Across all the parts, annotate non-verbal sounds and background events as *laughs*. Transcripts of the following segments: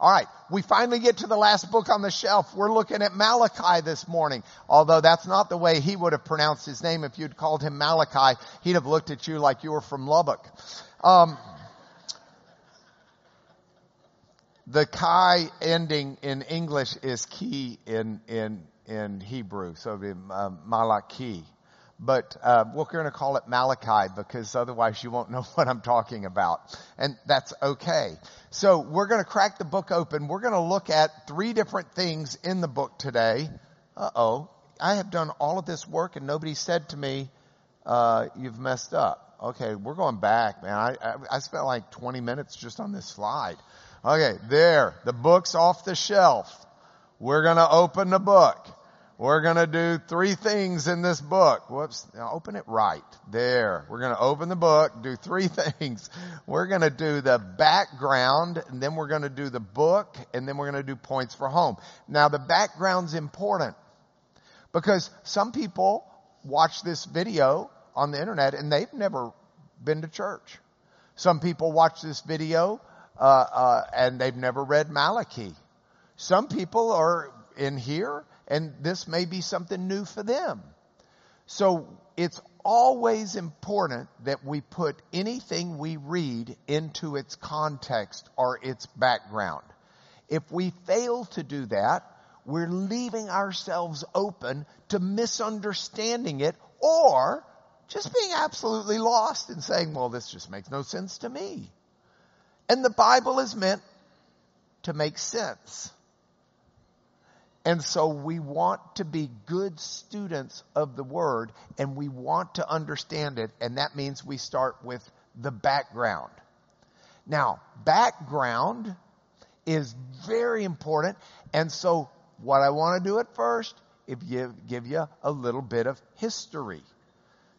All right, we finally get to the last book on the shelf. We're looking at Malachi this morning. Although that's not the way he would have pronounced his name. If you'd called him Malachi, he'd have looked at you like you were from Lubbock. Um, the chi ending in English is key in in in Hebrew, so the uh, Malachi. But uh, we're going to call it Malachi because otherwise you won't know *laughs* what I'm talking about, and that's okay. So we're going to crack the book open. We're going to look at three different things in the book today. Uh oh, I have done all of this work and nobody said to me, uh, "You've messed up." Okay, we're going back, man. I, I, I spent like 20 minutes just on this slide. Okay, there. The book's off the shelf. We're gonna open the book. We're gonna do three things in this book. Whoops. Now open it right. There. We're gonna open the book, do three *laughs* things. We're gonna do the background, and then we're gonna do the book, and then we're gonna do points for home. Now the background's important because some people watch this video on the internet and they've never been to church. Some people watch this video uh, uh, and they've never read Malachi. Some people are in here, and this may be something new for them. So it's always important that we put anything we read into its context or its background. If we fail to do that, we're leaving ourselves open to misunderstanding it or just being absolutely lost and saying, well, this just makes no sense to me. And the Bible is meant to make sense. And so we want to be good students of the Word and we want to understand it. And that means we start with the background. Now, background is very important. And so what I want to do at first is give, give you a little bit of history.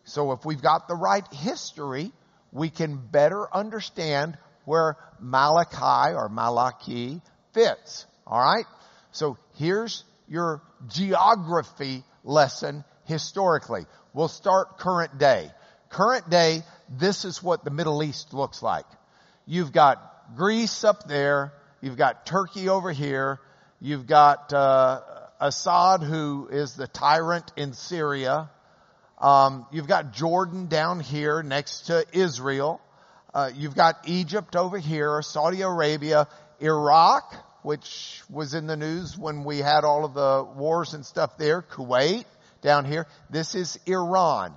So if we've got the right history, we can better understand where Malachi or Malachi fits. Alright? So here's your geography lesson historically. We'll start current day. Current day, this is what the Middle East looks like. You've got Greece up there, you've got Turkey over here, you've got uh, Assad who is the tyrant in Syria, um, you've got Jordan down here next to Israel, uh, you've got Egypt over here, Saudi Arabia, Iraq, which was in the news when we had all of the wars and stuff there, Kuwait down here. This is Iran.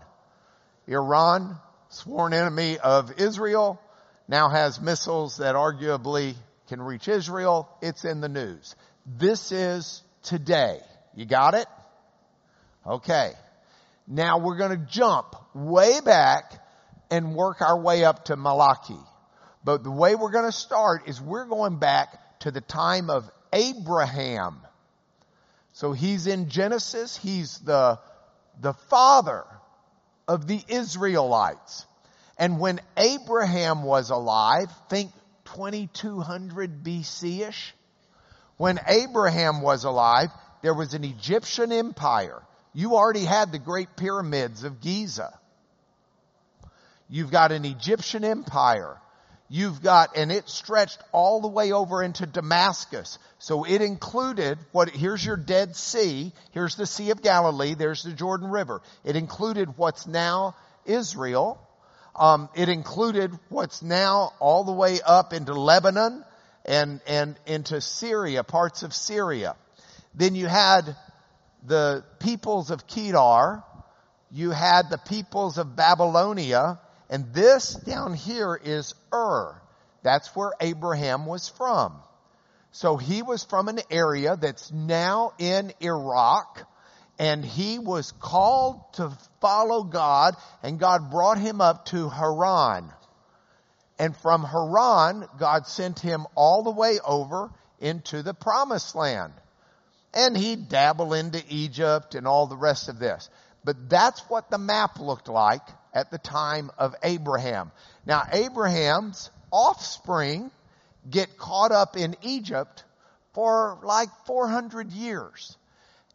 Iran, sworn enemy of Israel, now has missiles that arguably can reach Israel. It's in the news. This is today. You got it? Okay. Now we're going to jump way back and work our way up to Malachi. But the way we're going to start is we're going back to the time of Abraham. So he's in Genesis. He's the, the father of the Israelites. And when Abraham was alive, think 2200 BC-ish. When Abraham was alive, there was an Egyptian empire. You already had the great pyramids of Giza. You've got an Egyptian empire. You've got, and it stretched all the way over into Damascus. So it included what, here's your Dead Sea. Here's the Sea of Galilee. There's the Jordan River. It included what's now Israel. Um, it included what's now all the way up into Lebanon and, and into Syria, parts of Syria. Then you had the peoples of Kedar. You had the peoples of Babylonia and this down here is Ur. That's where Abraham was from. So he was from an area that's now in Iraq and he was called to follow God and God brought him up to Haran. And from Haran, God sent him all the way over into the promised land. And he'd dabble into Egypt and all the rest of this. But that's what the map looked like at the time of Abraham. Now, Abraham's offspring get caught up in Egypt for like 400 years.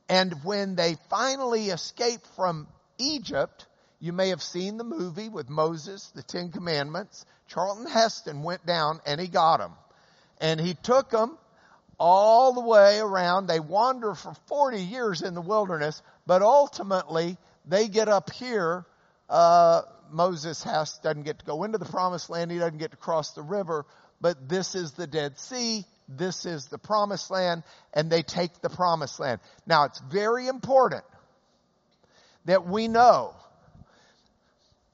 And when they finally escape from Egypt, you may have seen the movie with Moses, the Ten Commandments. Charlton Heston went down and he got them. And he took them all the way around. They wander for 40 years in the wilderness, but ultimately they get up here. Uh, Moses has, doesn't get to go into the promised land. He doesn't get to cross the river, but this is the Dead Sea. This is the promised land and they take the promised land. Now it's very important that we know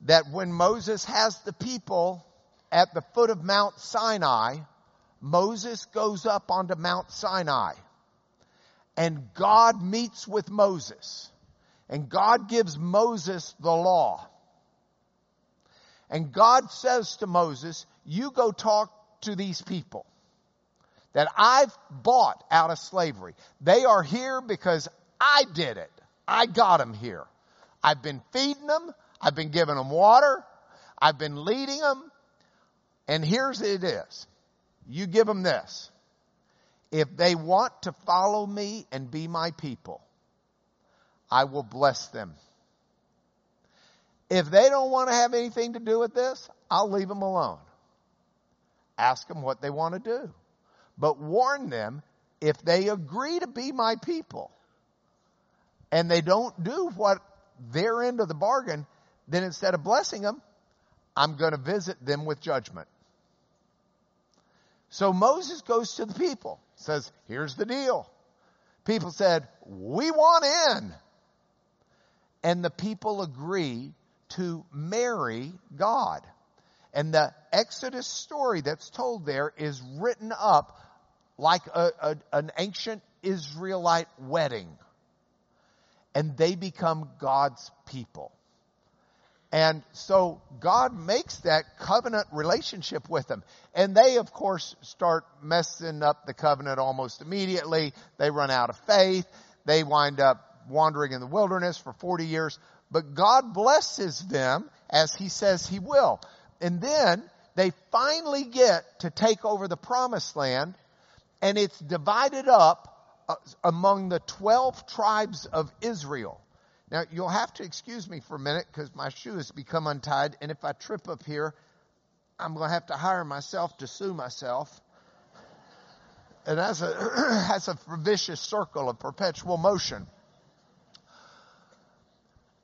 that when Moses has the people at the foot of Mount Sinai, Moses goes up onto Mount Sinai and God meets with Moses and God gives Moses the law. And God says to Moses, you go talk to these people that I've bought out of slavery. They are here because I did it. I got them here. I've been feeding them. I've been giving them water. I've been leading them. And here's it is. You give them this. If they want to follow me and be my people, I will bless them. If they don't want to have anything to do with this, I'll leave them alone. Ask them what they want to do. But warn them if they agree to be my people and they don't do what their end of the bargain, then instead of blessing them, I'm going to visit them with judgment. So Moses goes to the people, says, here's the deal. People said, we want in. And the people agree to marry God. And the Exodus story that's told there is written up like a, a, an ancient Israelite wedding. And they become God's people. And so God makes that covenant relationship with them. And they, of course, start messing up the covenant almost immediately. They run out of faith. They wind up wandering in the wilderness for 40 years. But God blesses them as He says He will. And then they finally get to take over the promised land and it's divided up uh, among the 12 tribes of Israel. Now, you'll have to excuse me for a minute because my shoe has become untied, and if I trip up here, I'm going to have to hire myself to sue myself. And that's a, *clears throat* that's a vicious circle of perpetual motion.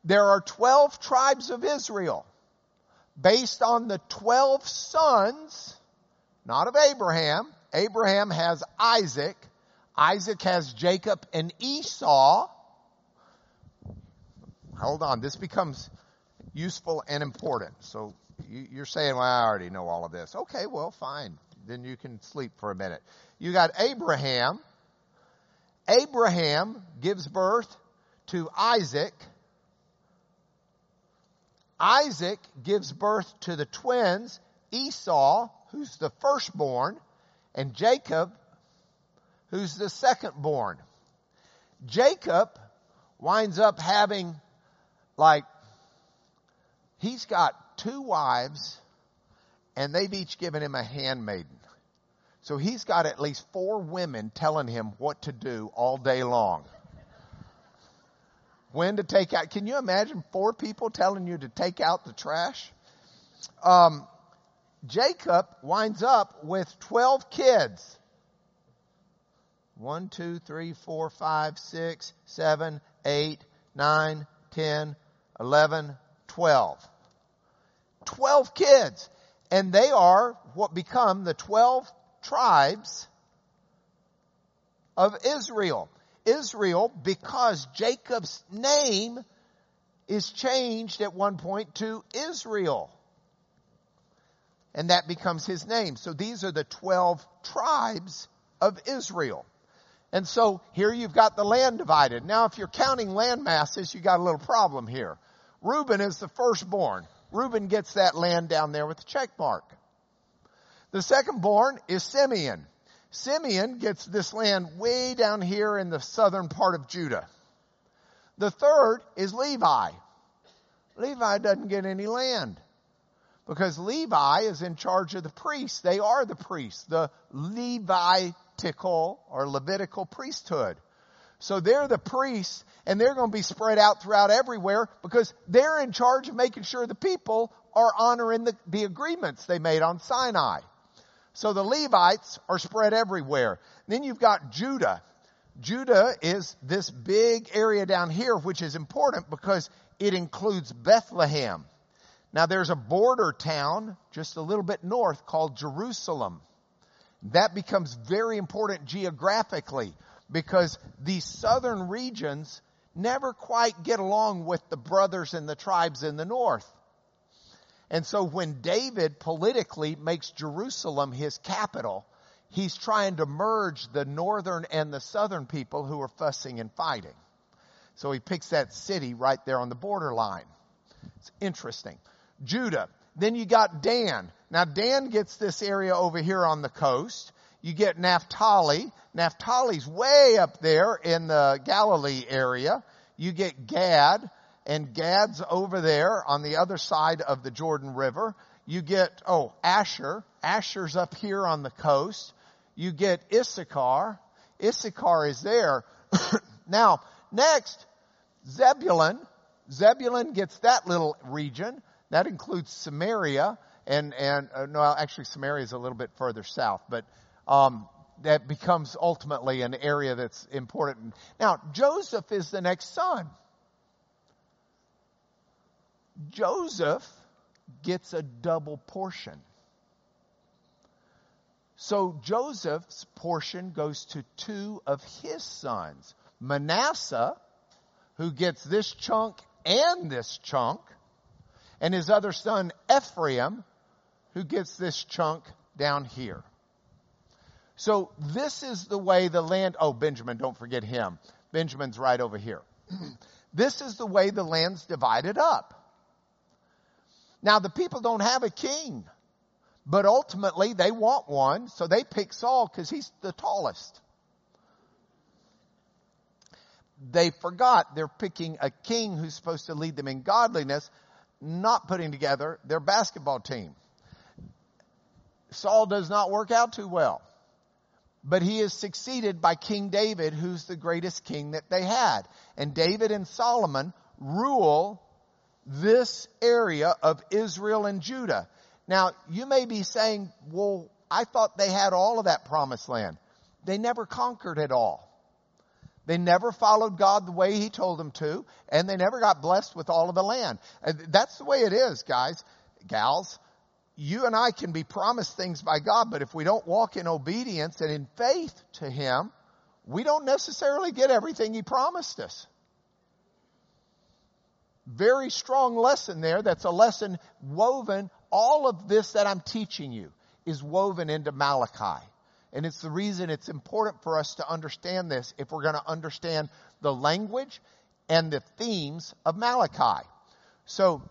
There are 12 tribes of Israel based on the 12 sons, not of Abraham. Abraham has Isaac. Isaac has Jacob and Esau hold on. This becomes useful and important. So you're saying, well, I already know all of this. Okay, well, fine. Then you can sleep for a minute. You got Abraham. Abraham gives birth to Isaac. Isaac gives birth to the twins, Esau, who's the firstborn, and Jacob, who's the secondborn. Jacob winds up having like, he's got two wives and they've each given him a handmaiden. So he's got at least four women telling him what to do all day long. When to take out, can you imagine four people telling you to take out the trash? Um, Jacob winds up with 12 kids. One, two, three, four, five, six, seven, eight, nine, ten, 11, 12. 12 kids. And they are what become the 12 tribes of Israel. Israel, because Jacob's name is changed at one point to Israel. And that becomes his name. So these are the 12 tribes of Israel. And so here you've got the land divided. Now if you're counting land masses, you got a little problem here. Reuben is the firstborn. Reuben gets that land down there with the check mark. The secondborn is Simeon. Simeon gets this land way down here in the southern part of Judah. The third is Levi. Levi doesn't get any land because Levi is in charge of the priests. They are the priests, the Levitical or Levitical priesthood. So they're the priests and they're going to be spread out throughout everywhere because they're in charge of making sure the people are honoring the, the agreements they made on Sinai. So the Levites are spread everywhere. Then you've got Judah. Judah is this big area down here, which is important because it includes Bethlehem. Now there's a border town just a little bit north called Jerusalem. That becomes very important geographically because these southern regions never quite get along with the brothers and the tribes in the north. And so when David politically makes Jerusalem his capital, he's trying to merge the northern and the southern people who are fussing and fighting. So he picks that city right there on the borderline. It's interesting. Judah. Then you got Dan. Now Dan gets this area over here on the coast. You get Naphtali. Naphtali's way up there in the Galilee area. You get Gad and Gad's over there on the other side of the Jordan River. You get, oh, Asher. Asher's up here on the coast. You get Issachar. Issachar is there. *coughs* now, next, Zebulun. Zebulun gets that little region. That includes Samaria and, and, uh, no, actually Samaria is a little bit further south, but, um, that becomes ultimately an area that's important. Now, Joseph is the next son. Joseph gets a double portion. So Joseph's portion goes to two of his sons. Manasseh, who gets this chunk and this chunk, and his other son Ephraim, who gets this chunk down here. So this is the way the land, oh, Benjamin, don't forget him. Benjamin's right over here. *clears throat* this is the way the land's divided up. Now the people don't have a king, but ultimately they want one, so they pick Saul because he's the tallest. They forgot they're picking a king who's supposed to lead them in godliness, not putting together their basketball team. Saul does not work out too well. But he is succeeded by King David, who's the greatest king that they had. And David and Solomon rule this area of Israel and Judah. Now, you may be saying, well, I thought they had all of that promised land. They never conquered it all. They never followed God the way He told them to, and they never got blessed with all of the land. That's the way it is, guys, gals. You and I can be promised things by God, but if we don't walk in obedience and in faith to Him, we don't necessarily get everything He promised us very strong lesson there. That's a lesson woven. All of this that I'm teaching you is woven into Malachi. And it's the reason it's important for us to understand this if we're going to understand the language and the themes of Malachi. So,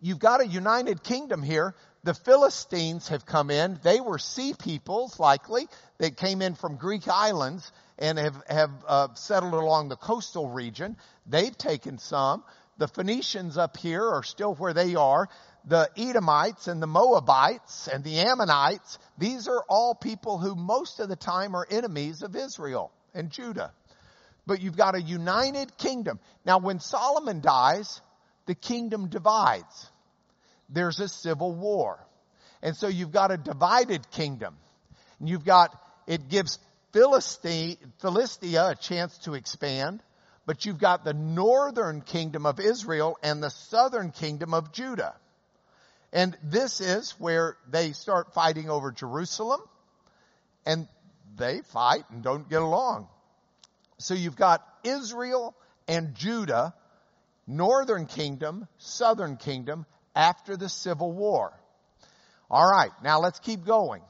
you've got a united kingdom here. The Philistines have come in. They were sea peoples, likely, They came in from Greek islands and have, have uh, settled along the coastal region. They've taken some. The Phoenicians up here are still where they are. The Edomites and the Moabites and the Ammonites, these are all people who most of the time are enemies of Israel and Judah. But you've got a united kingdom. Now when Solomon dies, the kingdom divides. There's a civil war. And so you've got a divided kingdom. And you've got, it gives Philistia, Philistia a chance to expand but you've got the northern kingdom of Israel and the southern kingdom of Judah. And this is where they start fighting over Jerusalem and they fight and don't get along. So you've got Israel and Judah, northern kingdom, southern kingdom after the civil war. All right, now let's keep going.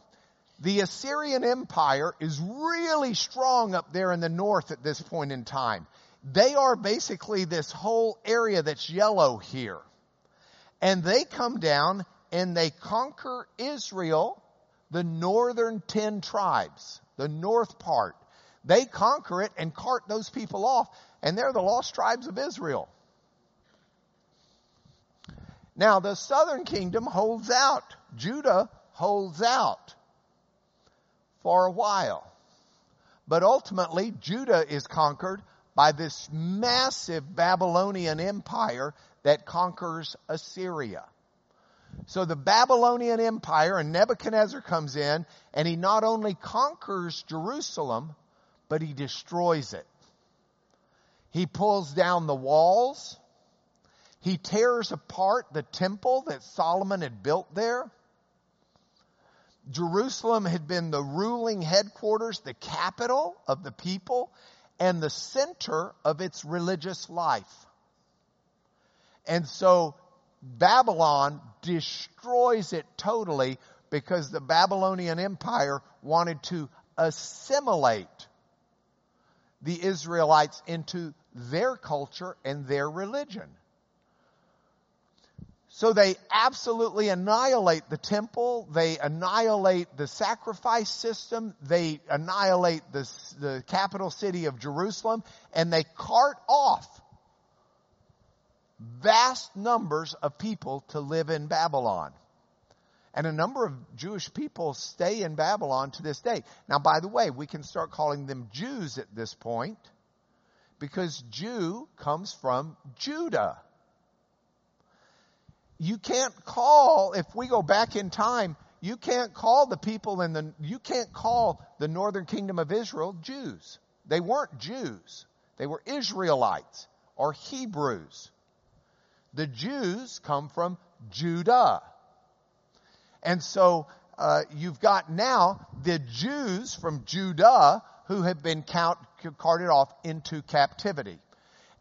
The Assyrian Empire is really strong up there in the north at this point in time. They are basically this whole area that's yellow here. And they come down and they conquer Israel, the northern ten tribes, the north part. They conquer it and cart those people off, and they're the lost tribes of Israel. Now, the southern kingdom holds out. Judah holds out for a while. But ultimately, Judah is conquered by this massive Babylonian empire that conquers Assyria. So the Babylonian Empire and Nebuchadnezzar comes in and he not only conquers Jerusalem, but he destroys it. He pulls down the walls. He tears apart the temple that Solomon had built there. Jerusalem had been the ruling headquarters, the capital of the people, and the center of its religious life. And so Babylon destroys it totally because the Babylonian Empire wanted to assimilate the Israelites into their culture and their religion. So they absolutely annihilate the temple. They annihilate the sacrifice system. They annihilate the, the capital city of Jerusalem and they cart off vast numbers of people to live in Babylon. And a number of Jewish people stay in Babylon to this day. Now, by the way, we can start calling them Jews at this point because Jew comes from Judah. You can't call, if we go back in time, you can't call the people in the, you can't call the northern kingdom of Israel Jews. They weren't Jews. They were Israelites or Hebrews. The Jews come from Judah. And so uh, you've got now the Jews from Judah who have been count, carted off into captivity.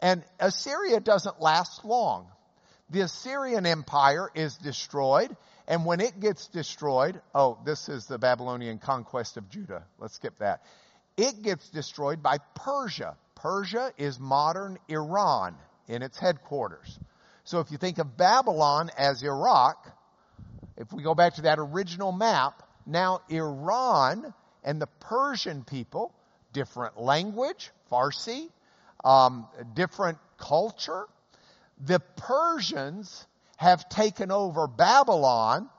And Assyria doesn't last long. The Assyrian Empire is destroyed, and when it gets destroyed, oh, this is the Babylonian conquest of Judah. Let's skip that. It gets destroyed by Persia. Persia is modern Iran in its headquarters. So if you think of Babylon as Iraq, if we go back to that original map, now Iran and the Persian people, different language, Farsi, um, different culture. The Persians have taken over Babylon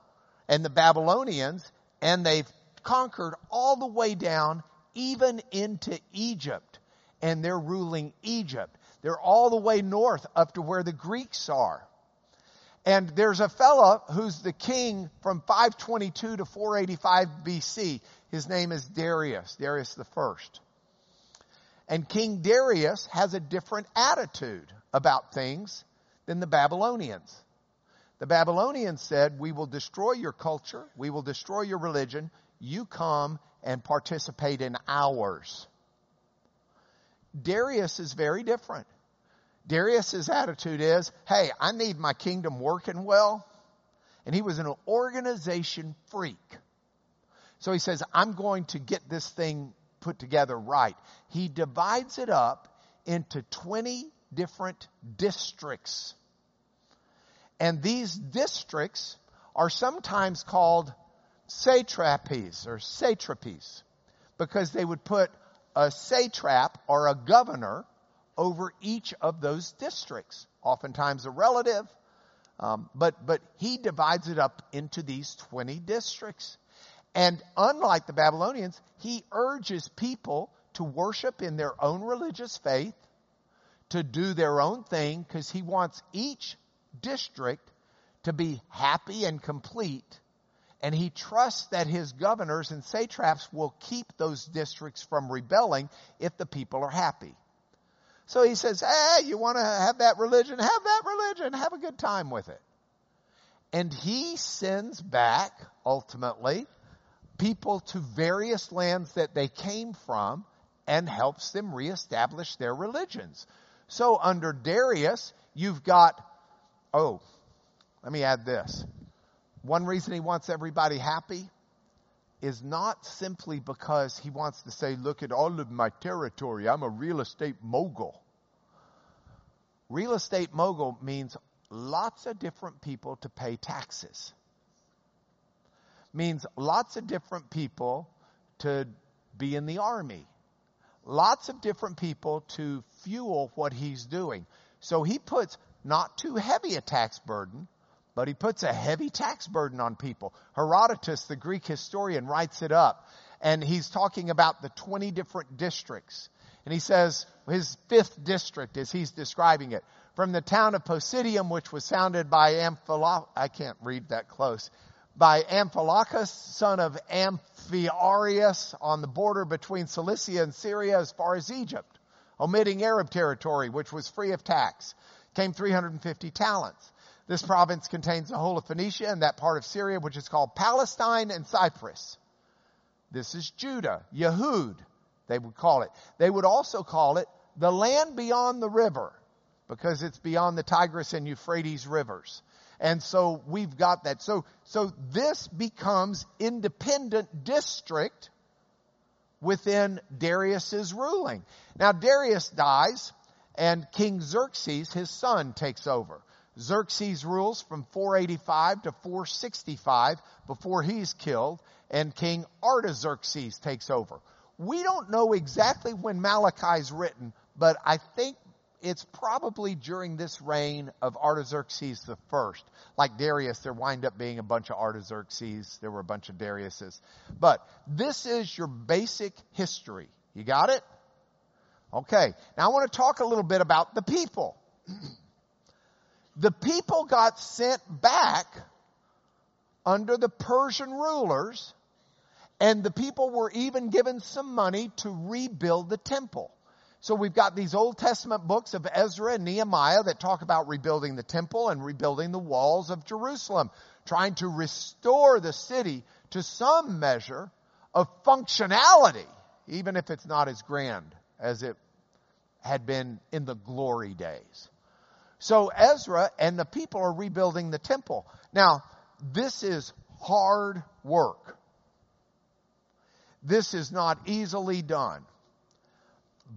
and the Babylonians and they've conquered all the way down even into Egypt and they're ruling Egypt. They're all the way north up to where the Greeks are. And there's a fellow who's the king from 522 to 485 BC. His name is Darius, Darius the first. And King Darius has a different attitude about things than the Babylonians. The Babylonians said, we will destroy your culture. We will destroy your religion. You come and participate in ours. Darius is very different. Darius's attitude is, hey, I need my kingdom working well. And he was an organization freak. So he says, I'm going to get this thing put together right. He divides it up into 20 different districts. And these districts are sometimes called satrapies or satrapies because they would put a satrap or a governor over each of those districts, oftentimes a relative, um, but but he divides it up into these 20 districts. And unlike the Babylonians, he urges people to worship in their own religious faith, to do their own thing, because he wants each district to be happy and complete and he trusts that his governors and satraps will keep those districts from rebelling if the people are happy. So he says, hey, you want to have that religion? Have that religion. Have a good time with it. And he sends back, ultimately, people to various lands that they came from and helps them reestablish their religions. So under Darius, you've got, oh, let me add this. One reason he wants everybody happy is not simply because he wants to say, look at all of my territory. I'm a real estate mogul. Real estate mogul means lots of different people to pay taxes. Means lots of different people to be in the army. Lots of different people to fuel what he's doing. So he puts not too heavy a tax burden, but he puts a heavy tax burden on people. Herodotus, the Greek historian, writes it up. And he's talking about the 20 different districts. And he says, his fifth district as he's describing it, from the town of Posidium, which was founded by Amphilochus, I can't read that close, by Amphilochus, son of Amphiaraus, on the border between Cilicia and Syria as far as Egypt, omitting Arab territory, which was free of tax, came 350 talents. This province contains the whole of Phoenicia and that part of Syria, which is called Palestine and Cyprus. This is Judah, Yehud, they would call it. They would also call it the land beyond the river, because it's beyond the Tigris and Euphrates rivers. And so we've got that. So, so this becomes independent district within Darius's ruling. Now Darius dies and King Xerxes, his son, takes over. Xerxes rules from 485 to 465 before he's killed, and King Artaxerxes takes over. We don't know exactly when Malachi's written, but I think it's probably during this reign of Artaxerxes the first. Like Darius, there wind up being a bunch of Artaxerxes. There were a bunch of Dariuses. But this is your basic history. You got it? Okay. Now I want to talk a little bit about the people. *clears throat* the people got sent back under the Persian rulers and the people were even given some money to rebuild the temple. So we've got these Old Testament books of Ezra and Nehemiah that talk about rebuilding the temple and rebuilding the walls of Jerusalem, trying to restore the city to some measure of functionality, even if it's not as grand as it had been in the glory days. So Ezra and the people are rebuilding the temple. Now, this is hard work. This is not easily done.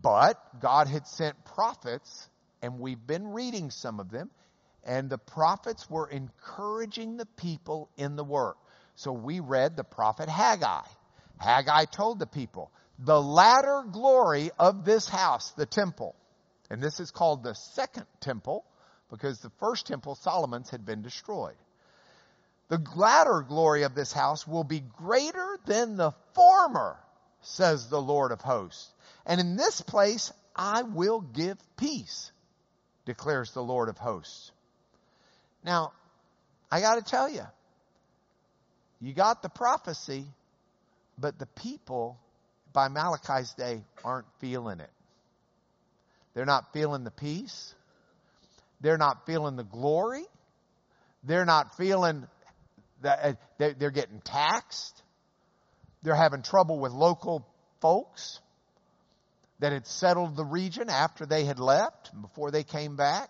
But God had sent prophets, and we've been reading some of them, and the prophets were encouraging the people in the work. So we read the prophet Haggai. Haggai told the people, the latter glory of this house, the temple, and this is called the second temple because the first temple, Solomon's, had been destroyed. The latter glory of this house will be greater than the former, says the Lord of hosts. And in this place I will give peace, declares the Lord of hosts. Now, I got to tell you, you got the prophecy, but the people by Malachi's day aren't feeling it. They're not feeling the peace. They're not feeling the glory. They're not feeling that uh, they're getting taxed. They're having trouble with local folks that had settled the region after they had left, and before they came back.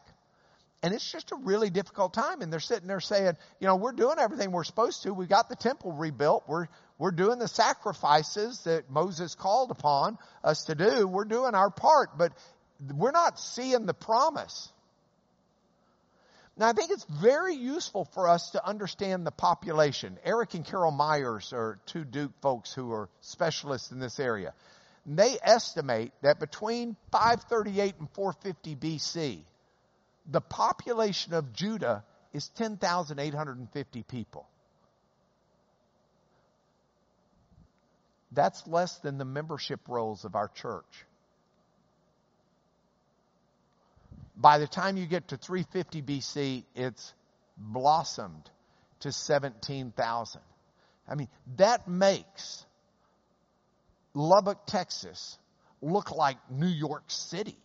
And it's just a really difficult time. And they're sitting there saying, you know, we're doing everything we're supposed to. We got the temple rebuilt. We're, we're doing the sacrifices that Moses called upon us to do. We're doing our part, but we're not seeing the promise. Now, I think it's very useful for us to understand the population. Eric and Carol Meyers are two Duke folks who are specialists in this area. They estimate that between 538 and 450 BC, the population of Judah is 10,850 people. That's less than the membership rolls of our church. By the time you get to 350 BC, it's blossomed to 17,000. I mean, that makes Lubbock, Texas look like New York City.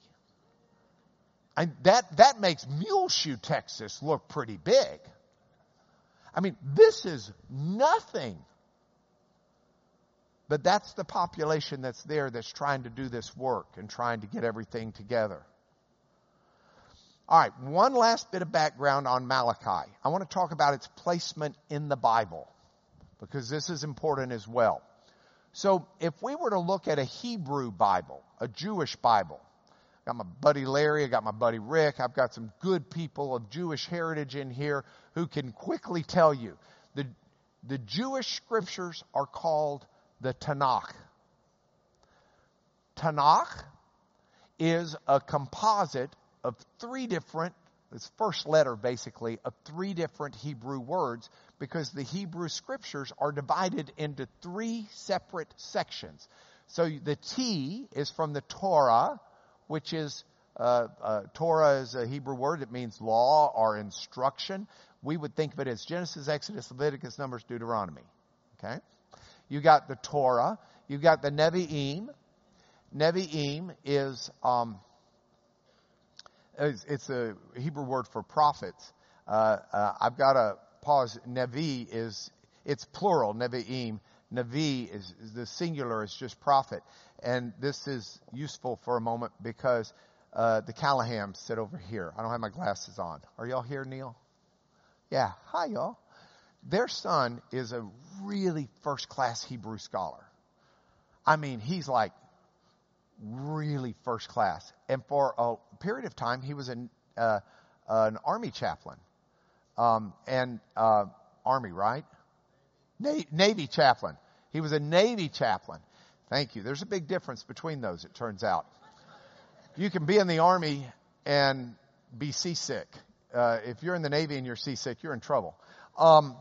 And that, that makes Muleshoe, Texas look pretty big. I mean, this is nothing. But that's the population that's there that's trying to do this work and trying to get everything together. All right, one last bit of background on Malachi. I want to talk about its placement in the Bible because this is important as well. So if we were to look at a Hebrew Bible, a Jewish Bible, I got my buddy Larry, I got my buddy Rick, I've got some good people of Jewish heritage in here who can quickly tell you the, the Jewish scriptures are called the Tanakh. Tanakh is a composite of three different this first letter basically of three different Hebrew words because the Hebrew scriptures are divided into three separate sections. So the T is from the Torah, which is uh, uh, Torah is a Hebrew word. It means law or instruction. We would think of it as Genesis, Exodus, Leviticus, Numbers, Deuteronomy. Okay? You got the Torah. You got the Nevi'im. Nevi'im is, um, it's, it's, a Hebrew word for prophets. Uh, uh, I've got to pause. Nevi is, it's plural, Nevi'im. Navi is, is, the singular is just prophet. And this is useful for a moment because uh, the Callahams sit over here. I don't have my glasses on. Are y'all here, Neil? Yeah. Hi, y'all. Their son is a really first class Hebrew scholar. I mean, he's like really first class. And for a period of time, he was an, uh, an army chaplain. Um, and uh, army, right? Na- Navy chaplain. He was a Navy chaplain. Thank you. There's a big difference between those, it turns out. You can be in the army and be seasick. Uh, if you're in the Navy and you're seasick, you're in trouble. Um,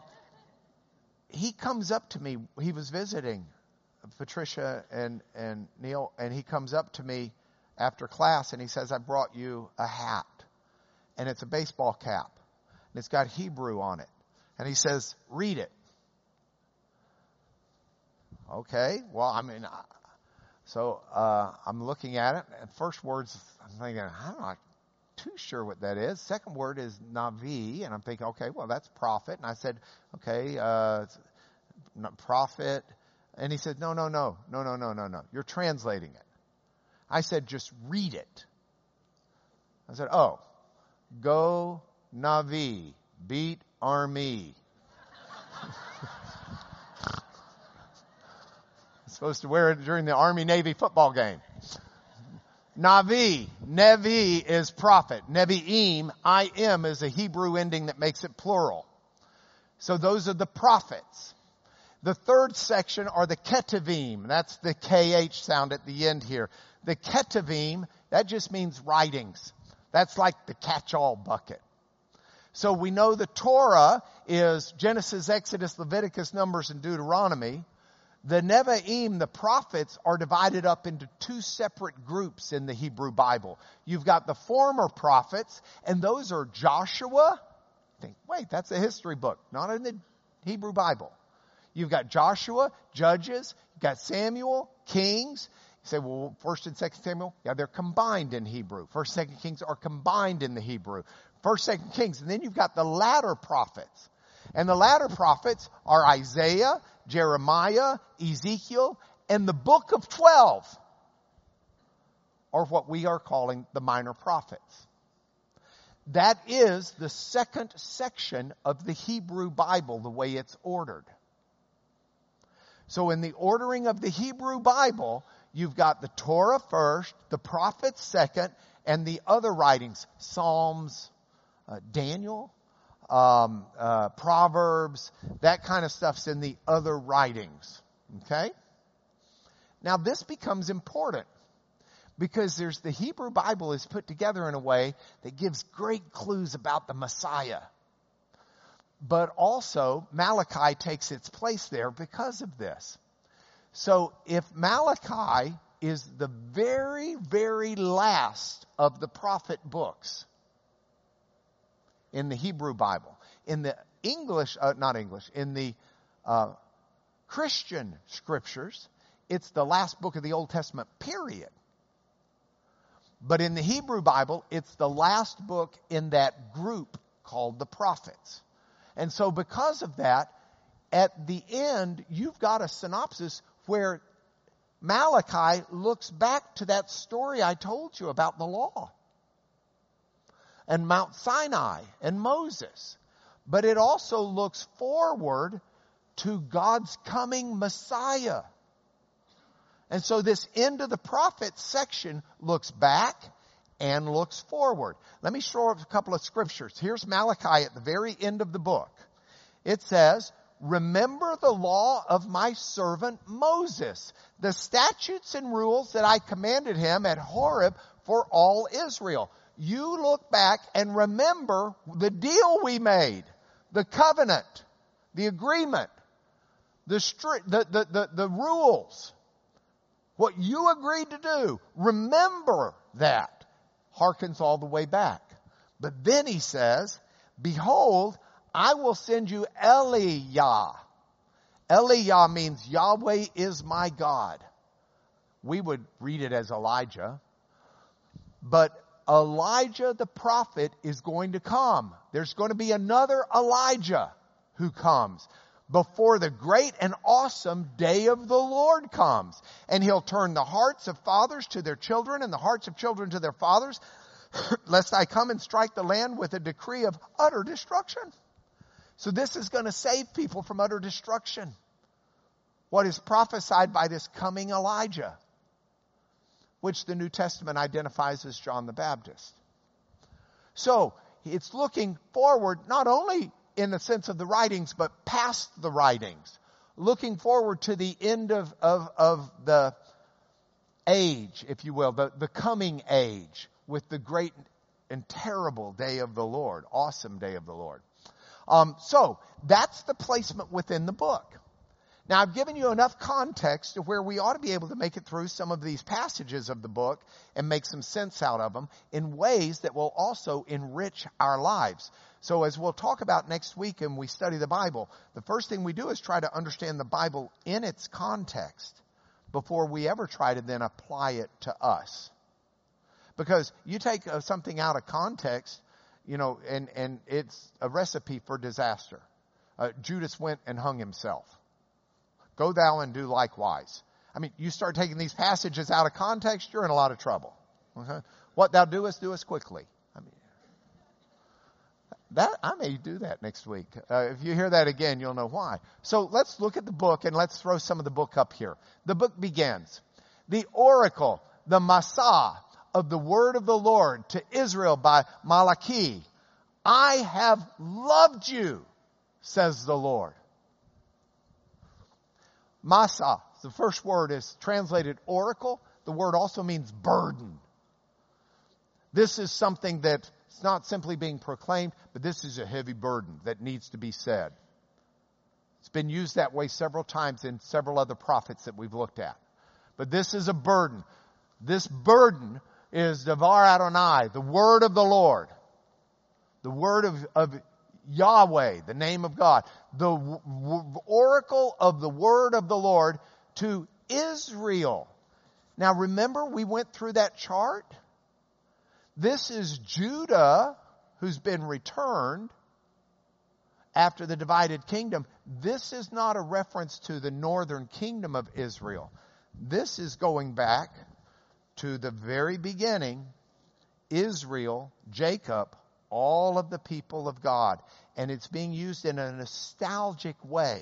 he comes up to me. He was visiting Patricia and, and Neil, and he comes up to me after class and he says, I brought you a hat. And it's a baseball cap. And it's got Hebrew on it. And he says, read it. Okay, well, I mean, so uh, I'm looking at it, and first words, I'm thinking, I'm not too sure what that is. Second word is Navi, and I'm thinking, okay, well, that's prophet. And I said, okay, uh, prophet. And he said, no, no, no, no, no, no, no, no. You're translating it. I said, just read it. I said, oh, go Navi, beat army. *laughs* supposed to wear it during the Army Navy football game. Navi, Nevi is prophet. Nevi'im, am is a Hebrew ending that makes it plural. So those are the prophets. The third section are the Ketuvim. That's the KH sound at the end here. The Ketuvim, that just means writings. That's like the catch-all bucket. So we know the Torah is Genesis, Exodus, Leviticus, Numbers, and Deuteronomy. The Nevi'im, the prophets, are divided up into two separate groups in the Hebrew Bible. You've got the former prophets, and those are Joshua. Think, wait, that's a history book, not in the Hebrew Bible. You've got Joshua, Judges, you've got Samuel, Kings. You say, well, First and Second Samuel, yeah, they're combined in Hebrew. First, and Second Kings are combined in the Hebrew. First, Second Kings, and then you've got the latter prophets. And the latter prophets are Isaiah, Jeremiah, Ezekiel, and the book of 12 are what we are calling the minor prophets. That is the second section of the Hebrew Bible, the way it's ordered. So in the ordering of the Hebrew Bible, you've got the Torah first, the prophets second, and the other writings, Psalms, uh, Daniel, um, uh, Proverbs, that kind of stuff's in the other writings. Okay? Now this becomes important because there's the Hebrew Bible is put together in a way that gives great clues about the Messiah. But also Malachi takes its place there because of this. So if Malachi is the very, very last of the prophet books, in the Hebrew Bible. In the English, uh, not English, in the uh, Christian scriptures, it's the last book of the Old Testament, period. But in the Hebrew Bible, it's the last book in that group called the prophets. And so because of that, at the end, you've got a synopsis where Malachi looks back to that story I told you about the law and Mount Sinai and Moses. But it also looks forward to God's coming Messiah. And so this end of the prophet section looks back and looks forward. Let me show a couple of scriptures. Here's Malachi at the very end of the book. It says, remember the law of my servant Moses, the statutes and rules that I commanded him at Horeb for all Israel you look back and remember the deal we made, the covenant, the agreement, the, stri- the, the, the, the rules. What you agreed to do, remember that. Harkens all the way back. But then he says, behold, I will send you Eliah. Eliah means Yahweh is my God. We would read it as Elijah. But Elijah the prophet is going to come. There's going to be another Elijah who comes before the great and awesome day of the Lord comes. And he'll turn the hearts of fathers to their children and the hearts of children to their fathers, *clears throat* lest I come and strike the land with a decree of utter destruction. So this is going to save people from utter destruction. What is prophesied by this coming Elijah, which the New Testament identifies as John the Baptist. So it's looking forward not only in the sense of the writings, but past the writings, looking forward to the end of, of, of the age, if you will, the, the coming age with the great and terrible day of the Lord, awesome day of the Lord. Um, so that's the placement within the book. Now I've given you enough context to where we ought to be able to make it through some of these passages of the book and make some sense out of them in ways that will also enrich our lives. So as we'll talk about next week and we study the Bible, the first thing we do is try to understand the Bible in its context before we ever try to then apply it to us. Because you take uh, something out of context, you know, and, and it's a recipe for disaster. Uh, Judas went and hung himself. Go thou and do likewise. I mean, you start taking these passages out of context, you're in a lot of trouble. Okay? What thou doest, doest quickly. I mean, that I may do that next week. Uh, if you hear that again, you'll know why. So let's look at the book and let's throw some of the book up here. The book begins. The oracle, the Massah of the word of the Lord to Israel by Malachi. I have loved you, says the Lord. Masa, the first word is translated oracle. The word also means burden. This is something that it's not simply being proclaimed, but this is a heavy burden that needs to be said. It's been used that way several times in several other prophets that we've looked at. But this is a burden. This burden is Devar Adonai, the word of the Lord. The word of, of Yahweh, the name of God, the w- oracle of the word of the Lord to Israel. Now remember we went through that chart? This is Judah who's been returned after the divided kingdom. This is not a reference to the northern kingdom of Israel. This is going back to the very beginning, Israel, Jacob, all of the people of God. And it's being used in a nostalgic way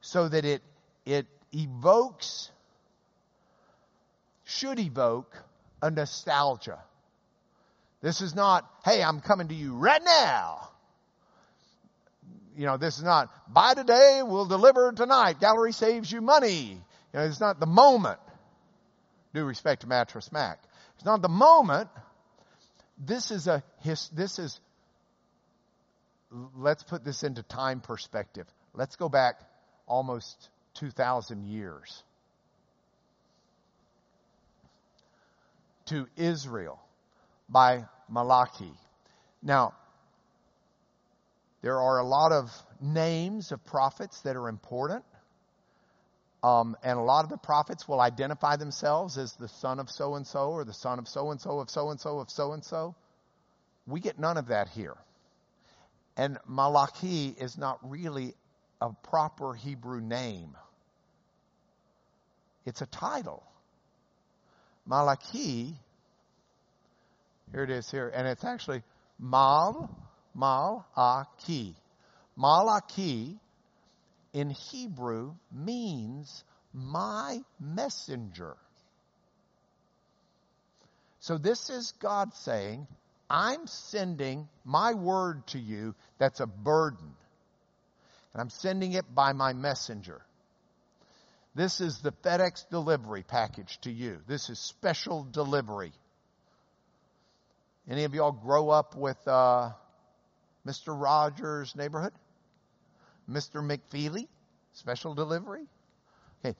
so that it, it evokes, should evoke a nostalgia. This is not, hey, I'm coming to you right now. You know, this is not, buy today, we'll deliver tonight. Gallery saves you money. You know, it's not the moment. Due respect to Mattress Mac. It's not the moment this is a his, this is let's put this into time perspective. Let's go back almost 2000 years to Israel by Malachi. Now, there are a lot of names of prophets that are important. Um, and a lot of the prophets will identify themselves as the son of so and so or the son of so and so of so and so of so and so. We get none of that here. And Malachi is not really a proper Hebrew name. It's a title. Malachi, here it is here, and it's actually Mal, Mal, Aki. Malachi in Hebrew means my messenger. So this is God saying, I'm sending my word to you that's a burden. And I'm sending it by my messenger. This is the FedEx delivery package to you. This is special delivery. Any of y'all grow up with uh, Mr. Rogers' neighborhood? Mr. McFeely, special delivery. Okay,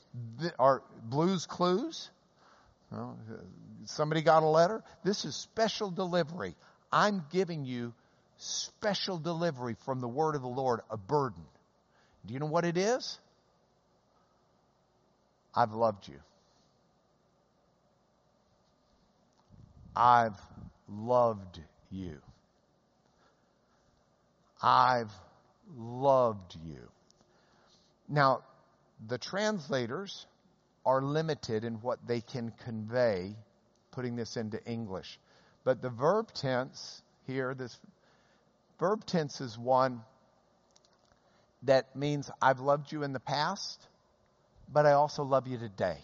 are Blue's Clues? Well, somebody got a letter? This is special delivery. I'm giving you special delivery from the word of the Lord, a burden. Do you know what it is? I've loved you. I've loved you. I've loved you. Now, the translators are limited in what they can convey, putting this into English. But the verb tense here, this verb tense is one that means I've loved you in the past, but I also love you today.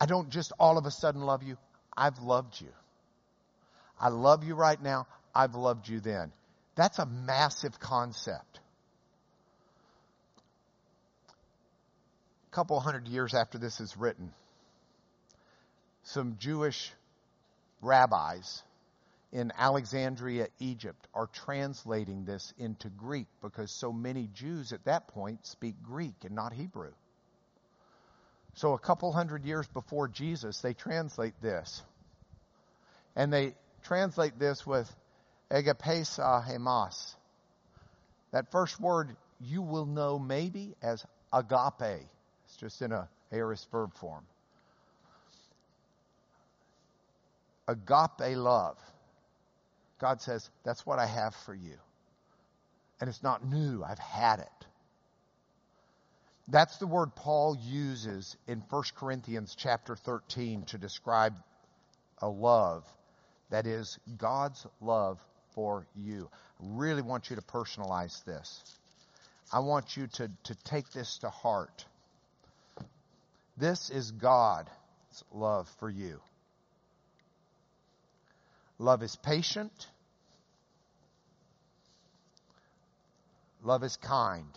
I don't just all of a sudden love you. I've loved you. I love you right now. I've loved you then. That's a massive concept. A couple hundred years after this is written, some Jewish rabbis in Alexandria, Egypt, are translating this into Greek because so many Jews at that point speak Greek and not Hebrew. So a couple hundred years before Jesus, they translate this. And they translate this with egapesa hemas. That first word you will know maybe as agape. It's just in a aorist verb form. Agape love. God says, that's what I have for you. And it's not new. I've had it. That's the word Paul uses in 1 Corinthians chapter 13 to describe a love that is God's love for you. I really want you to personalize this. I want you to, to take this to heart. This is God's love for you. Love is patient. Love is kind.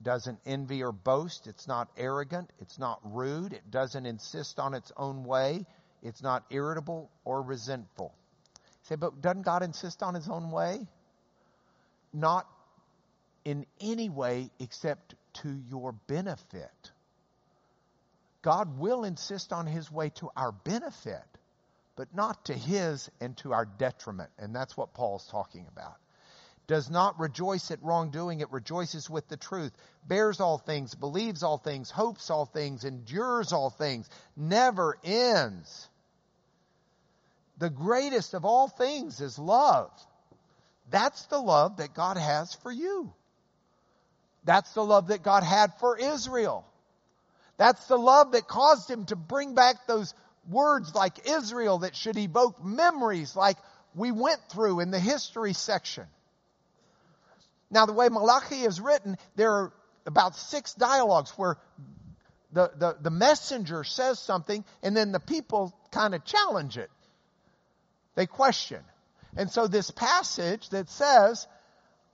Doesn't envy or boast. It's not arrogant. It's not rude. It doesn't insist on its own way. It's not irritable or resentful. Say, but doesn't God insist on his own way? Not in any way except to your benefit. God will insist on his way to our benefit but not to his and to our detriment. And that's what Paul's talking about. Does not rejoice at wrongdoing, it rejoices with the truth, bears all things, believes all things, hopes all things, endures all things, never ends. The greatest of all things is love. That's the love that God has for you. That's the love that God had for Israel. That's the love that caused him to bring back those words like Israel that should evoke memories like we went through in the history section. Now, the way Malachi is written, there are about six dialogues where the, the, the messenger says something and then the people kind of challenge it. They question. And so this passage that says,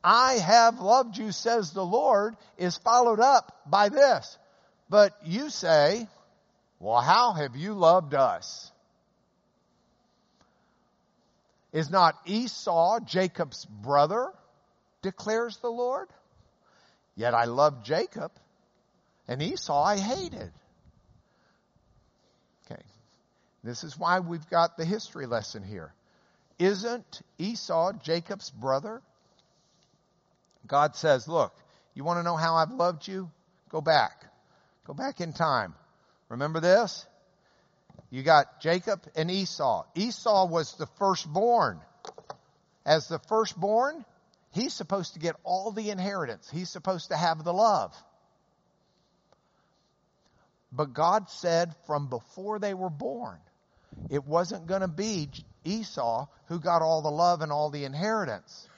I have loved you, says the Lord, is followed up by this. But you say, well, how have you loved us? Is not Esau Jacob's brother, declares the Lord? Yet I loved Jacob, and Esau I hated. Okay. This is why we've got the history lesson here. Isn't Esau Jacob's brother? God says, look, you want to know how I've loved you? Go back. Go back in time. Remember this? You got Jacob and Esau. Esau was the firstborn. As the firstborn, he's supposed to get all the inheritance. He's supposed to have the love. But God said from before they were born, it wasn't going to be Esau who got all the love and all the inheritance.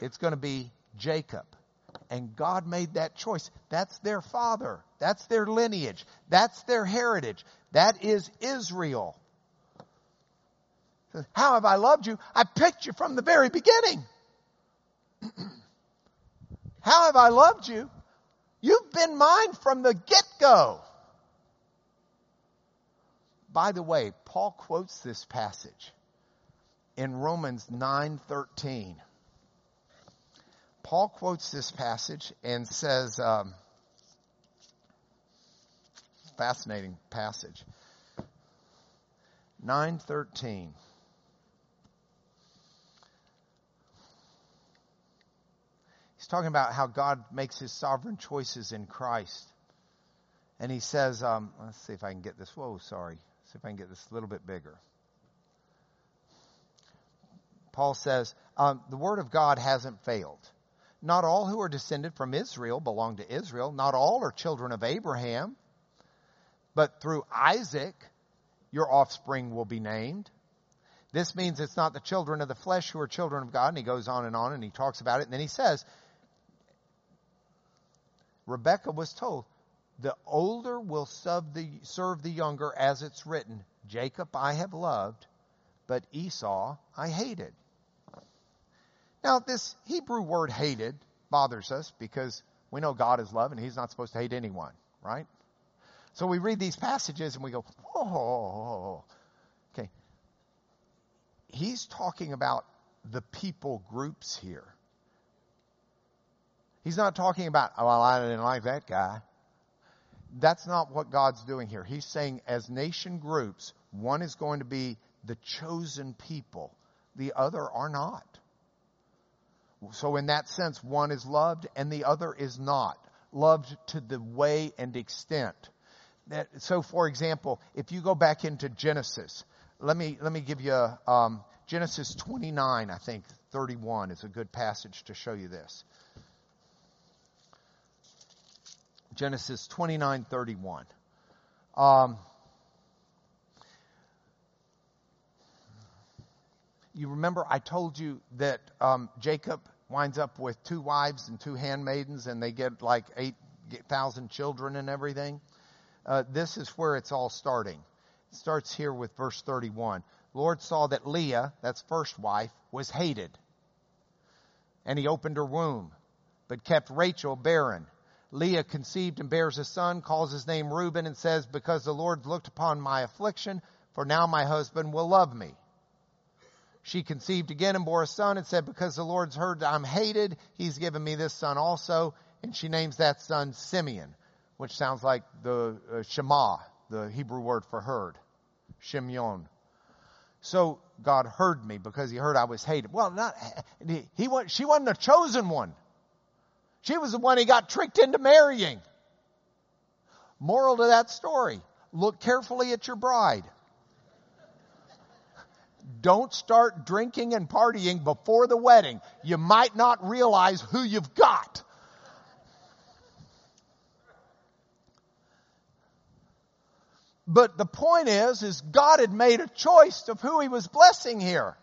It's going to be Jacob. And God made that choice. That's their father. That's their lineage. That's their heritage. That is Israel. How have I loved you? I picked you from the very beginning. *clears throat* How have I loved you? You've been mine from the get go. By the way, Paul quotes this passage in Romans 9:13. Paul quotes this passage and says, um, fascinating passage. 913. He's talking about how God makes his sovereign choices in Christ. And he says, um, let's see if I can get this. Whoa, sorry. See if I can get this a little bit bigger. Paul says, um, the word of God hasn't failed. Not all who are descended from Israel belong to Israel. Not all are children of Abraham. But through Isaac, your offspring will be named. This means it's not the children of the flesh who are children of God. And he goes on and on and he talks about it. And then he says, Rebecca was told, the older will serve the, serve the younger as it's written, Jacob I have loved, but Esau I hated. Now, this Hebrew word hated bothers us because we know God is love and he's not supposed to hate anyone, right? So we read these passages and we go, whoa. Okay. He's talking about the people groups here. He's not talking about, oh, well, I didn't like that guy. That's not what God's doing here. He's saying as nation groups, one is going to be the chosen people. The other are not. So in that sense, one is loved and the other is not. Loved to the way and extent. So for example, if you go back into Genesis, let me, let me give you, um, Genesis 29, I think, 31 is a good passage to show you this. Genesis 29, 31. Um, you remember I told you that um, Jacob winds up with two wives and two handmaidens, and they get like 8,000 children and everything? Uh, this is where it's all starting. It starts here with verse 31. Lord saw that Leah, that's first wife, was hated. And he opened her womb, but kept Rachel barren. Leah conceived and bears a son, calls his name Reuben, and says, Because the Lord looked upon my affliction, for now my husband will love me. She conceived again and bore a son and said, Because the Lord's heard that I'm hated, he's given me this son also. And she names that son Simeon, which sounds like the uh, Shema, the Hebrew word for heard. Shimeon. So God heard me because he heard I was hated. Well, not, he, he, she wasn't a chosen one. She was the one he got tricked into marrying. Moral to that story look carefully at your bride. Don't start drinking and partying before the wedding. You might not realize who you've got. But the point is, is God had made a choice of who he was blessing here.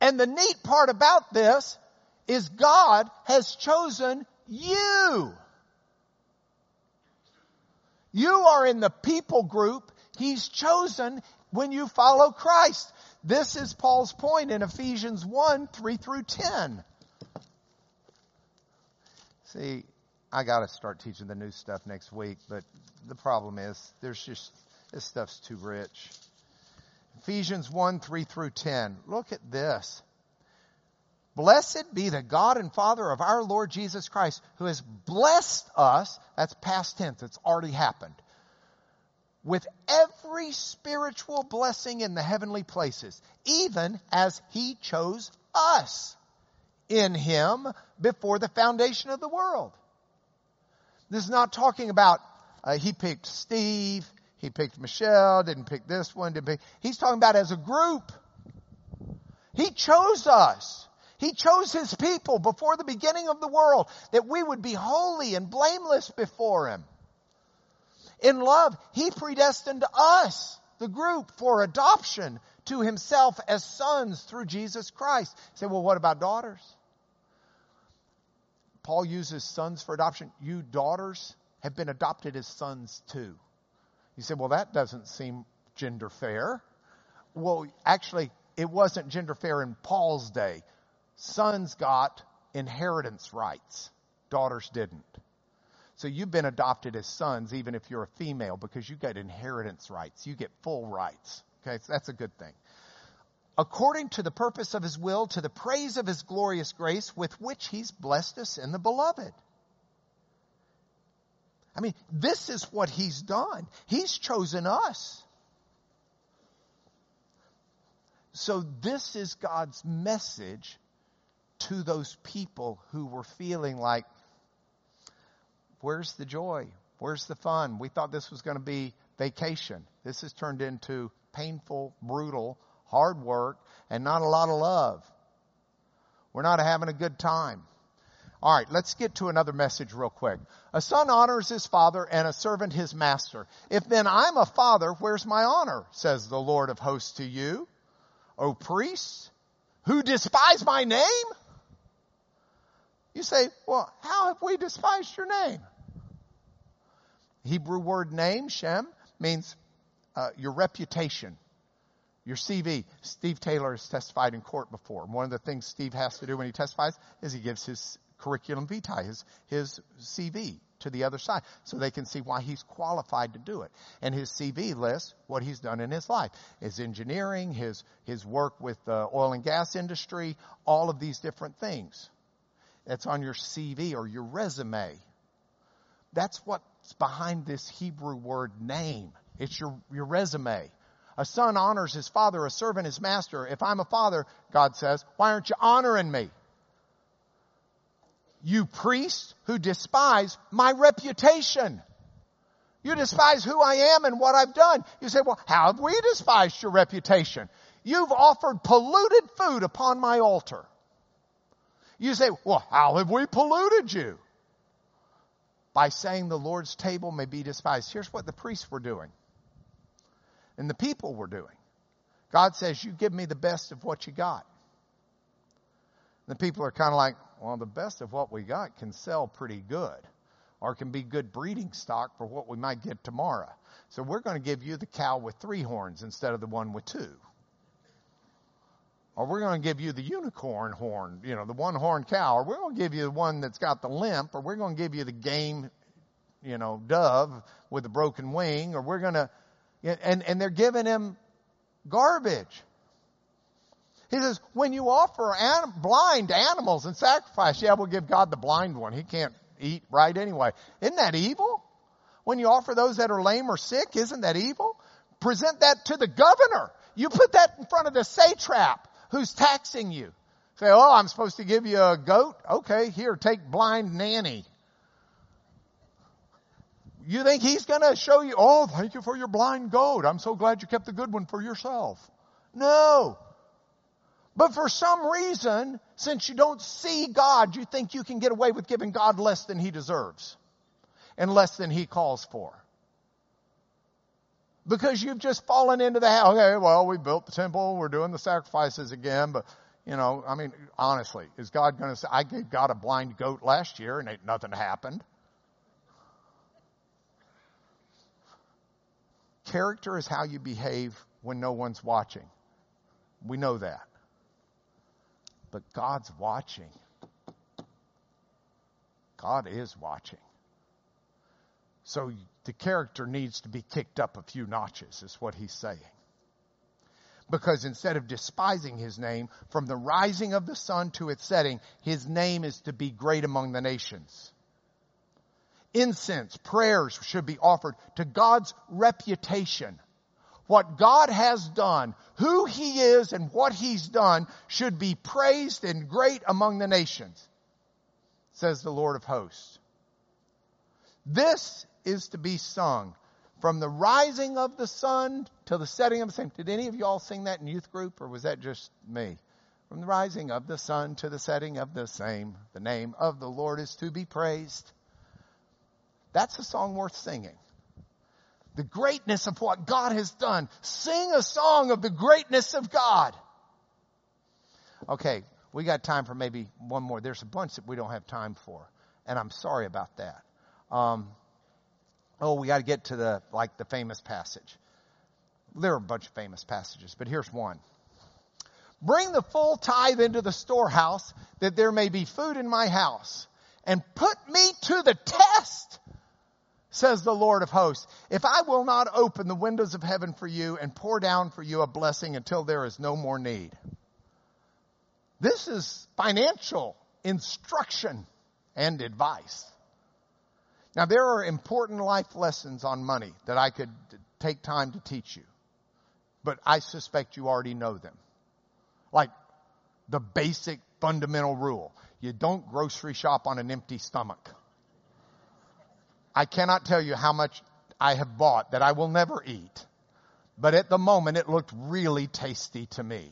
And the neat part about this is God has chosen you. You are in the people group He's chosen when you follow Christ. This is Paul's point in Ephesians 1, 3 through 10. See, I gotta start teaching the new stuff next week, but the problem is there's just, this stuff's too rich. Ephesians 1, 3 through 10. Look at this. Blessed be the God and Father of our Lord Jesus Christ, who has blessed us, that's past tense, it's already happened, with every spiritual blessing in the heavenly places, even as He chose us in Him before the foundation of the world. This is not talking about uh, He picked Steve, He picked Michelle, didn't pick this one, didn't pick. He's talking about as a group. He chose us. He chose His people before the beginning of the world that we would be holy and blameless before Him. In love, He predestined us, the group, for adoption to Himself as sons through Jesus Christ. You say, well, what about daughters? Paul uses sons for adoption. You daughters have been adopted as sons too. You say, well, that doesn't seem gender fair. Well, actually, it wasn't gender fair in Paul's day sons got inheritance rights, daughters didn't. So you've been adopted as sons even if you're a female because you get inheritance rights. You get full rights. Okay, so that's a good thing. according to the purpose of his will, to the praise of his glorious grace with which he's blessed us in the beloved. I mean, this is what he's done. He's chosen us. So this is God's message to those people who were feeling like, where's the joy? Where's the fun? We thought this was going to be vacation. This has turned into painful, brutal, hard work, and not a lot of love. We're not having a good time. All right, let's get to another message real quick. A son honors his father and a servant his master. If then I'm a father, where's my honor? Says the Lord of hosts to you. O priests who despise my name? You say, well, how have we despised your name? Hebrew word name, Shem, means uh, your reputation, your CV. Steve Taylor has testified in court before. One of the things Steve has to do when he testifies is he gives his curriculum vitae, his, his CV to the other side so they can see why he's qualified to do it. And his CV lists what he's done in his life. His engineering, his, his work with the oil and gas industry, all of these different things. That's on your CV or your resume. That's what's behind this Hebrew word name. It's your, your resume. A son honors his father, a servant his master. If I'm a father, God says, why aren't you honoring me? you priests who despise my reputation. You despise who I am and what I've done. You say, well, how have we despised your reputation? You've offered polluted food upon my altar. You say, well, how have we polluted you? By saying the Lord's table may be despised. Here's what the priests were doing. And the people were doing. God says, you give me the best of what you got. And the people are kind of like, well, the best of what we got can sell pretty good or can be good breeding stock for what we might get tomorrow. So we're going to give you the cow with three horns instead of the one with two. Or we're going to give you the unicorn horn, you know, the one horn cow, or we're going to give you the one that's got the limp, or we're going to give you the game, you know, dove with a broken wing, or we're going to, and, and they're giving him garbage. He says, when you offer blind animals in sacrifice, yeah, we'll give God the blind one. He can't eat right anyway. Isn't that evil? When you offer those that are lame or sick, isn't that evil? Present that to the governor. You put that in front of the satrap who's taxing you. Say, oh, I'm supposed to give you a goat? Okay, here, take blind nanny. You think he's going to show you, oh, thank you for your blind goat. I'm so glad you kept the good one for yourself. No. But for some reason, since you don't see God, you think you can get away with giving God less than he deserves and less than he calls for. Because you've just fallen into the house. Okay, well, we built the temple, we're doing the sacrifices again, but you know, I mean, honestly, is God going to say, I gave God a blind goat last year and ain't nothing happened? Character is how you behave when no one's watching. We know that but God's watching. God is watching. So the character needs to be kicked up a few notches, is what he's saying. Because instead of despising his name, from the rising of the sun to its setting, his name is to be great among the nations. Incense, prayers should be offered to God's reputation what God has done, who He is and what He's done should be praised and great among the nations, says the Lord of hosts. This is to be sung from the rising of the sun till the setting of the same. Did any of y'all sing that in youth group or was that just me? From the rising of the sun to the setting of the same, the name of the Lord is to be praised. That's a song worth singing the greatness of what God has done. Sing a song of the greatness of God. Okay, we got time for maybe one more. There's a bunch that we don't have time for, and I'm sorry about that. Um, oh, we got to get to the like the famous passage. There are a bunch of famous passages, but here's one. Bring the full tithe into the storehouse that there may be food in my house, and put me to the test says the Lord of hosts, if I will not open the windows of heaven for you and pour down for you a blessing until there is no more need. This is financial instruction and advice. Now there are important life lessons on money that I could take time to teach you, but I suspect you already know them. Like the basic fundamental rule. You don't grocery shop on an empty stomach. I cannot tell you how much I have bought that I will never eat. But at the moment, it looked really tasty to me.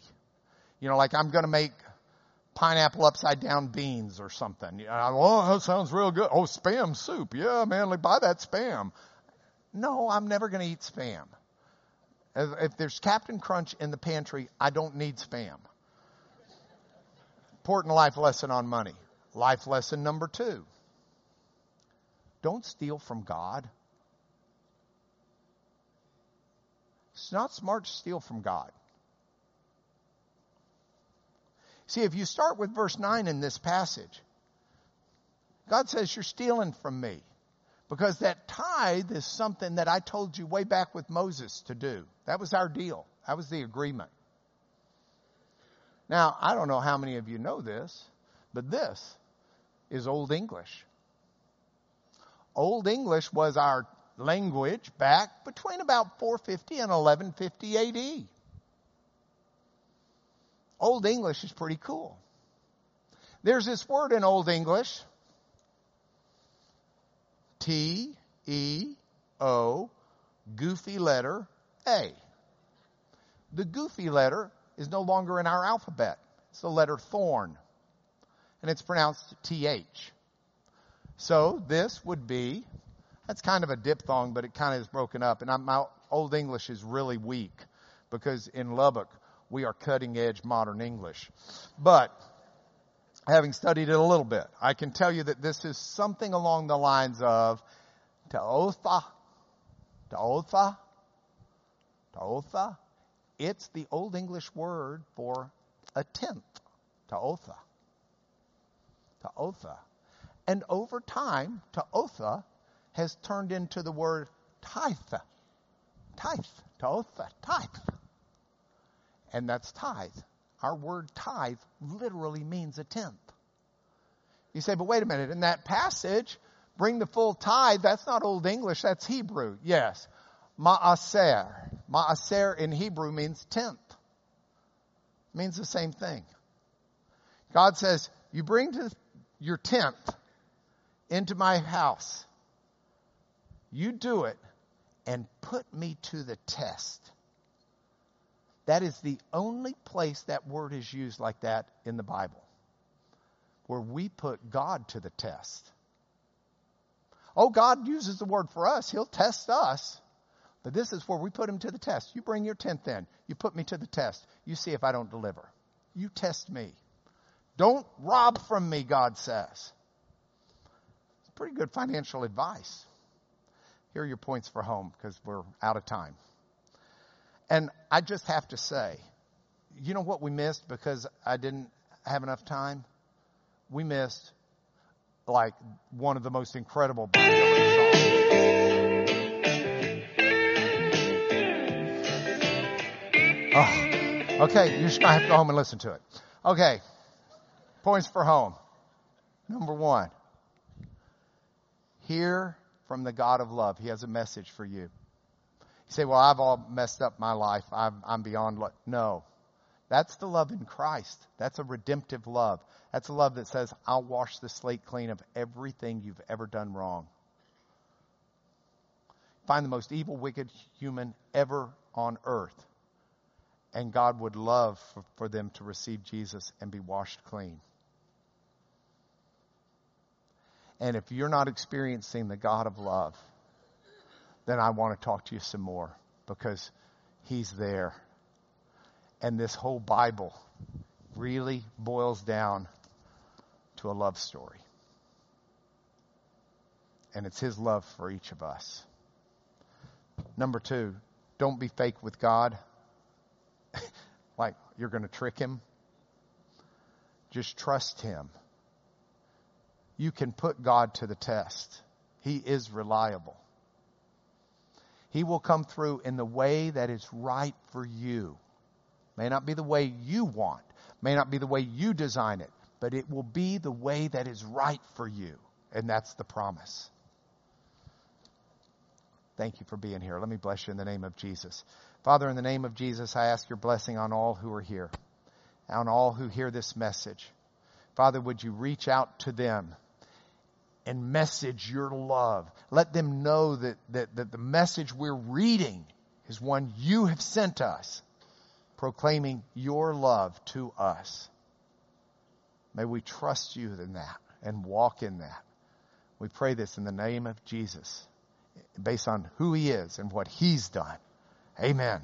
You know, like I'm going to make pineapple upside down beans or something. oh, that sounds real good. Oh, spam soup. Yeah, man, like buy that spam. No, I'm never going to eat spam. If there's Captain Crunch in the pantry, I don't need spam. Important life lesson on money. Life lesson number two. Don't steal from God. It's not smart to steal from God. See, if you start with verse 9 in this passage, God says, You're stealing from me. Because that tithe is something that I told you way back with Moses to do. That was our deal. That was the agreement. Now, I don't know how many of you know this, but this is Old English. Old English was our language back between about 450 and 1150 AD. Old English is pretty cool. There's this word in Old English T E O, goofy letter A. The goofy letter is no longer in our alphabet. It's the letter thorn. And it's pronounced TH. So this would be, that's kind of a diphthong, but it kind of is broken up. And I'm, my Old English is really weak because in Lubbock, we are cutting edge modern English. But having studied it a little bit, I can tell you that this is something along the lines of Taotha, Taotha, Taotha. It's the Old English word for a tenth, Taotha. Taotha. And over time, Ta'otha has turned into the word tithe. Tithe. Ta'otha. Tithe. And that's tithe. Our word tithe literally means a tenth. You say, but wait a minute, in that passage, bring the full tithe, that's not Old English, that's Hebrew. Yes. Ma'aser. Ma'aser in Hebrew means tenth. means the same thing. God says, you bring to your tenth into my house. You do it and put me to the test. That is the only place that word is used like that in the Bible, where we put God to the test. Oh, God uses the word for us. He'll test us. But this is where we put him to the test. You bring your tenth in. You put me to the test. You see if I don't deliver. You test me. Don't rob from me, God says It's pretty good financial advice. Here are your points for home because we're out of time. And I just have to say, you know what we missed because I didn't have enough time? We missed like one of the most incredible Bob Dylan songs. Oh, okay, you're just gonna have to go home and listen to it. Okay, points for home. Number one, Hear from the God of love. He has a message for you. You say, well, I've all messed up my life. I'm, I'm beyond love. No. That's the love in Christ. That's a redemptive love. That's a love that says, I'll wash the slate clean of everything you've ever done wrong. Find the most evil, wicked human ever on earth. And God would love for, for them to receive Jesus and be washed clean. And if you're not experiencing the God of love, then I want to talk to you some more because He's there. And this whole Bible really boils down to a love story. And it's His love for each of us. Number two, don't be fake with God. *laughs* like you're going to trick Him. Just trust Him you can put God to the test. He is reliable. He will come through in the way that is right for you. May not be the way you want, may not be the way you design it, but it will be the way that is right for you. And that's the promise. Thank you for being here. Let me bless you in the name of Jesus. Father, in the name of Jesus, I ask your blessing on all who are here, on all who hear this message. Father, would you reach out to them and message your love? Let them know that, that, that the message we're reading is one you have sent us, proclaiming your love to us. May we trust you in that and walk in that. We pray this in the name of Jesus, based on who he is and what he's done. Amen.